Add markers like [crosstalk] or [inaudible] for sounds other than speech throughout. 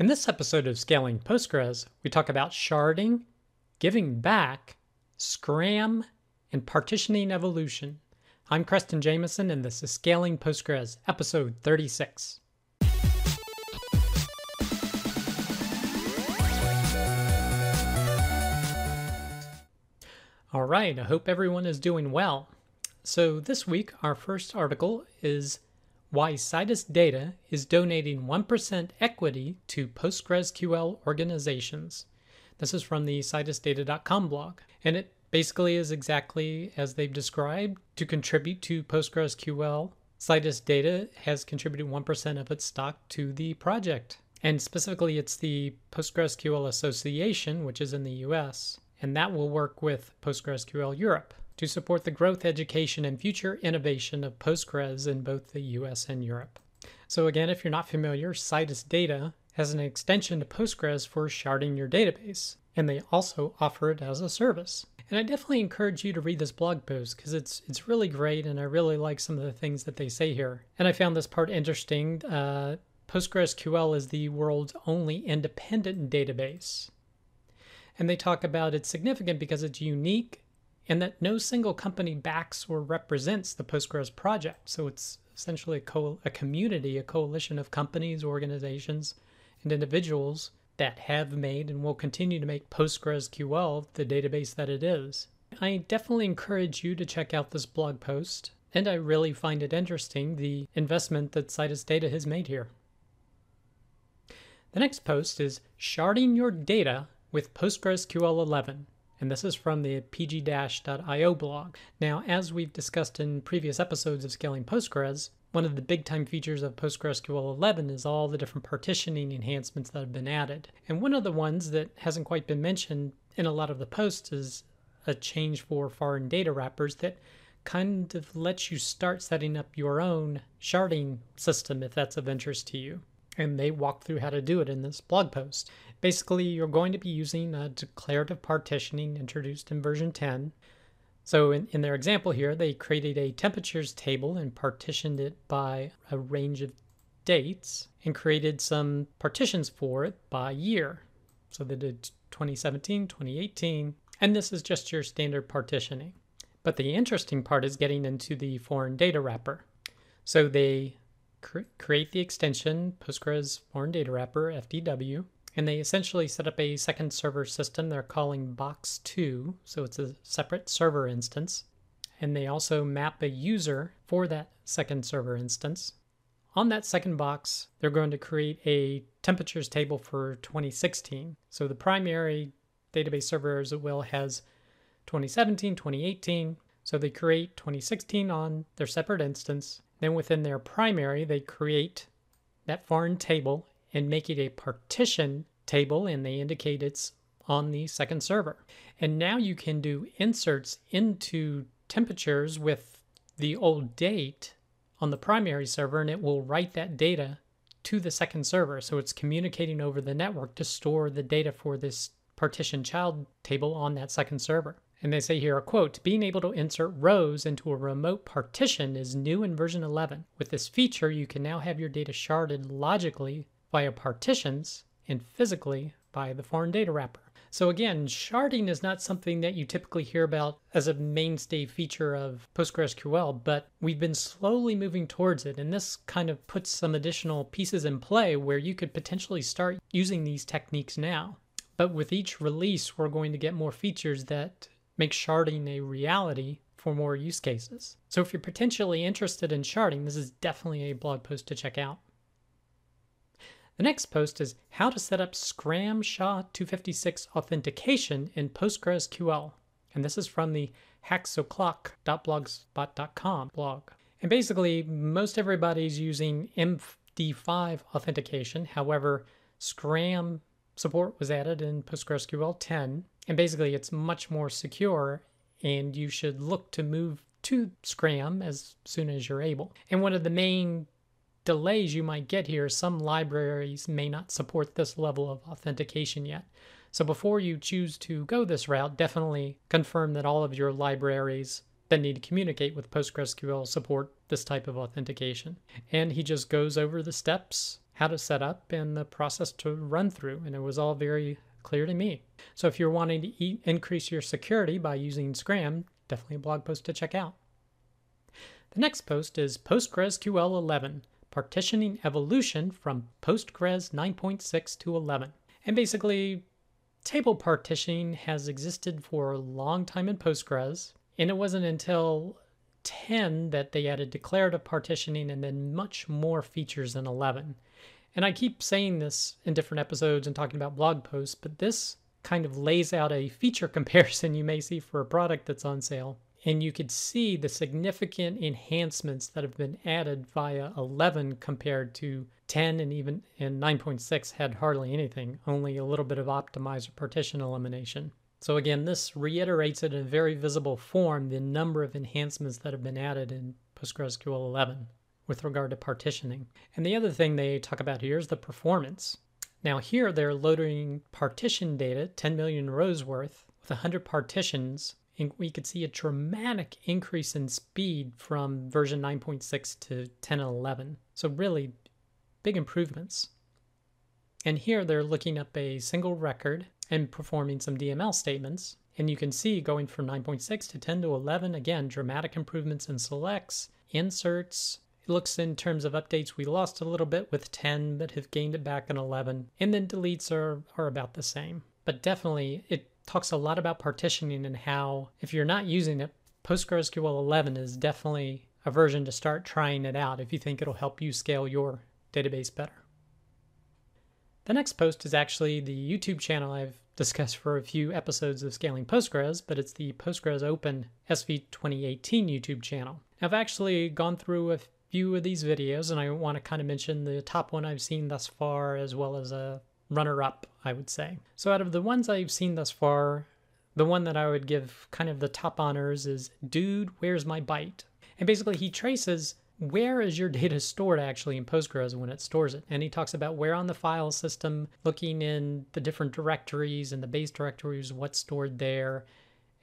In this episode of Scaling Postgres, we talk about sharding, giving back, Scram, and partitioning evolution. I'm Creston Jamison, and this is Scaling Postgres, episode 36. All right, I hope everyone is doing well. So, this week, our first article is why Citus Data is donating 1% equity to PostgreSQL organizations. This is from the citusdata.com blog, and it basically is exactly as they've described to contribute to PostgreSQL. Citus Data has contributed 1% of its stock to the project. And specifically, it's the PostgreSQL Association, which is in the US, and that will work with PostgreSQL Europe to support the growth, education, and future innovation of Postgres in both the US and Europe. So, again, if you're not familiar, Citus Data has an extension to Postgres for sharding your database, and they also offer it as a service. And I definitely encourage you to read this blog post because it's it's really great, and I really like some of the things that they say here. And I found this part interesting. Uh, PostgreSQL is the world's only independent database. And they talk about it's significant because it's unique and that no single company backs or represents the Postgres project. So it's essentially a, co- a community, a coalition of companies, organizations, and individuals that have made and will continue to make PostgreSQL the database that it is. I definitely encourage you to check out this blog post, and I really find it interesting the investment that Citus Data has made here. The next post is Sharding Your Data with PostgreSQL 11 and this is from the pg-io blog. Now, as we've discussed in previous episodes of Scaling Postgres, one of the big time features of PostgreSQL 11 is all the different partitioning enhancements that have been added. And one of the ones that hasn't quite been mentioned in a lot of the posts is a change for foreign data wrappers that kind of lets you start setting up your own sharding system if that's of interest to you. And they walk through how to do it in this blog post. Basically, you're going to be using a declarative partitioning introduced in version 10. So in, in their example here, they created a temperatures table and partitioned it by a range of dates and created some partitions for it by year. So they did 2017, 2018, and this is just your standard partitioning. But the interesting part is getting into the foreign data wrapper. So they cr- create the extension Postgres Foreign Data Wrapper, FDW, and they essentially set up a second server system they're calling Box 2, so it's a separate server instance. And they also map a user for that second server instance. On that second box, they're going to create a temperatures table for 2016. So the primary database server, as it will, has 2017, 2018. So they create 2016 on their separate instance. Then within their primary, they create that foreign table and make it a partition table and they indicate it's on the second server. And now you can do inserts into temperatures with the old date on the primary server and it will write that data to the second server. So it's communicating over the network to store the data for this partition child table on that second server. And they say here, a quote, being able to insert rows into a remote partition is new in version 11. With this feature, you can now have your data sharded logically via partitions and physically by the foreign data wrapper. So again, sharding is not something that you typically hear about as a mainstay feature of PostgreSQL, but we've been slowly moving towards it. And this kind of puts some additional pieces in play where you could potentially start using these techniques now. But with each release, we're going to get more features that make sharding a reality for more use cases. So if you're potentially interested in sharding, this is definitely a blog post to check out. The next post is how to set up Scram SHA-256 authentication in PostgreSQL. And this is from the hacksoclock.blogspot.com blog. And basically, most everybody's using MD5 authentication. However, Scram support was added in PostgreSQL 10. And basically, it's much more secure, and you should look to move to Scram as soon as you're able. And one of the main delays you might get here, some libraries may not support this level of authentication yet. So before you choose to go this route, definitely confirm that all of your libraries that need to communicate with PostgreSQL support this type of authentication. And he just goes over the steps, how to set up, and the process to run through. And it was all very clear to me. So if you're wanting to e- increase your security by using Scram, definitely a blog post to check out. The next post is PostgreSQL 11 Partitioning Evolution from Postgres 9.6 to 11. And basically, table partitioning has existed for a long time in Postgres, and it wasn't until 10 that they added declarative partitioning and then much more features in 11. And I keep saying this in different episodes and talking about blog posts, but this kind of lays out a feature [laughs] comparison you may see for a product that's on sale. And you could see the significant enhancements that have been added via 11 compared to 10 and even in 9.6 had hardly anything, only a little bit of optimizer partition elimination. So again, this reiterates it in a very visible form the number of enhancements that have been added in PostgreSQL 11 with regard to partitioning. And the other thing they talk about here is the performance. Now here they're loading partition data, 10 million rows worth, with 100 partitions, and we could see a dramatic increase in speed from version 9.6 to 10 and 11. So really big improvements. And here they're looking up a single record and performing some DML statements. And you can see going from 9.6 to 10 to 11, again, dramatic improvements in selects, inserts. It looks in terms of updates, we lost a little bit with 10, but have gained it back in 11. And then deletes are, are about the same. But definitely, it talks a lot about partitioning and how, if you're not using it, PostgreSQL 11 is definitely a version to start trying it out if you think it'll help you scale your database better. The next post is actually the YouTube channel I've discussed for a few episodes of Scaling Postgres, but it's the Postgres Open SV 2018 YouTube channel. I've actually gone through a few of these videos, and I want to kind of mention the top one I've seen thus far, as well as a runner up, I would say. So, out of the ones I've seen thus far, the one that I would give kind of the top honors is Dude, Where's My Byte? And basically, he traces where is your data stored actually in Postgres when it stores it? And he talks about where on the file system, looking in the different directories and the base directories, what's stored there.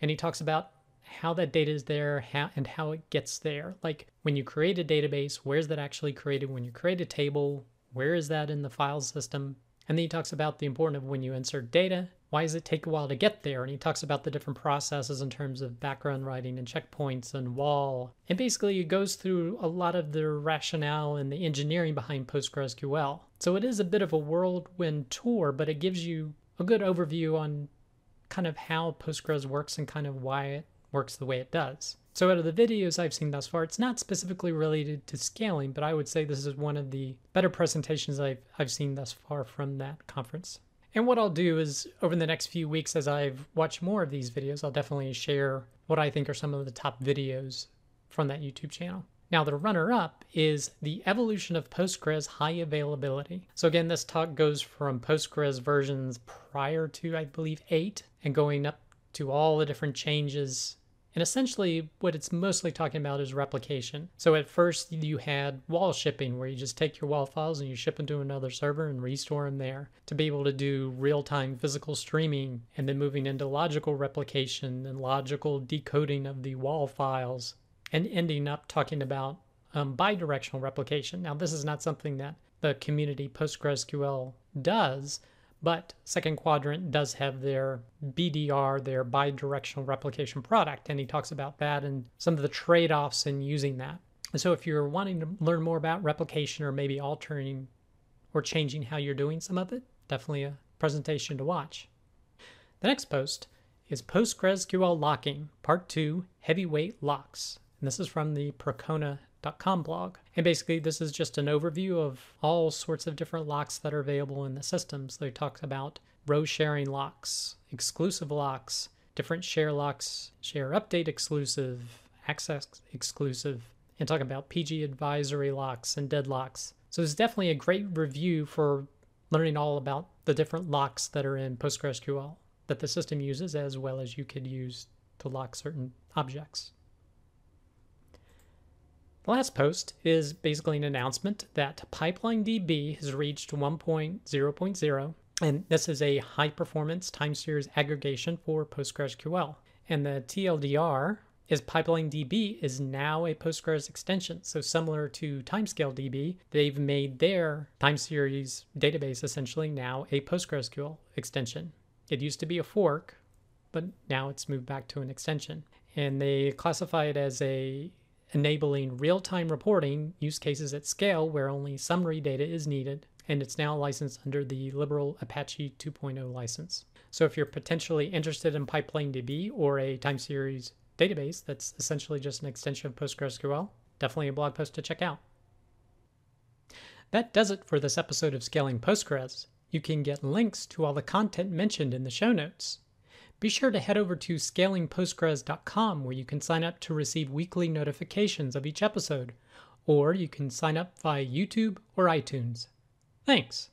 And he talks about how that data is there how, and how it gets there. Like when you create a database, where's that actually created? When you create a table, where is that in the file system? And then he talks about the importance of when you insert data, why does it take a while to get there? And he talks about the different processes in terms of background writing and checkpoints and WAL. And basically, it goes through a lot of the rationale and the engineering behind PostgreSQL. So it is a bit of a whirlwind tour, but it gives you a good overview on kind of how Postgres works and kind of why it works the way it does. So out of the videos I've seen thus far, it's not specifically related to scaling, but I would say this is one of the better presentations I've, I've seen thus far from that conference. And what I'll do is over the next few weeks, as I've watched more of these videos, I'll definitely share what I think are some of the top videos from that YouTube channel. Now, the runner up is the evolution of Postgres high availability. So, again, this talk goes from Postgres versions prior to, I believe, 8 and going up to all the different changes and essentially, what it's mostly talking about is replication. So at first, you had WAL shipping, where you just take your WAL files and you ship them to another server and restore them there to be able to do real time physical streaming, and then moving into logical replication and logical decoding of the WAL files, and ending up talking about um, bidirectional replication. Now, this is not something that the community PostgreSQL does, but Second Quadrant does have their BDR, their bidirectional replication product, and he talks about that and some of the trade offs in using that. And so, if you're wanting to learn more about replication or maybe altering or changing how you're doing some of it, definitely a presentation to watch. The next post is PostgreSQL Locking, Part 2 Heavyweight Locks. And this is from the Percona Blog. And basically, this is just an overview of all sorts of different locks that are available in the system. So, it talks about row sharing locks, exclusive locks, different share locks, share update exclusive, access exclusive, and talk about PG advisory locks and deadlocks. So, it's definitely a great review for learning all about the different locks that are in PostgreSQL that the system uses, as well as you could use to lock certain objects. The last post is basically an announcement that PipelineDB has reached 1.0.0, and this is a high performance time series aggregation for PostgreSQL. And the TLDR is PipelineDB is now a Postgres extension. So similar to TimescaleDB, they've made their time series database essentially now a PostgreSQL extension. It used to be a fork, but now it's moved back to an extension. And they classify it as a enabling real-time reporting use cases at scale where only summary data is needed, and it's now licensed under the liberal Apache 2.0 license. So if you're potentially interested in PipelineDB or a time series database that's essentially just an extension of PostgreSQL, definitely a blog post to check out. That does it for this episode of Scaling Postgres. You can get links to all the content mentioned in the show notes. Be sure to head over to scalingpostgres.com where you can sign up to receive weekly notifications of each episode, or you can sign up via YouTube or iTunes. Thanks.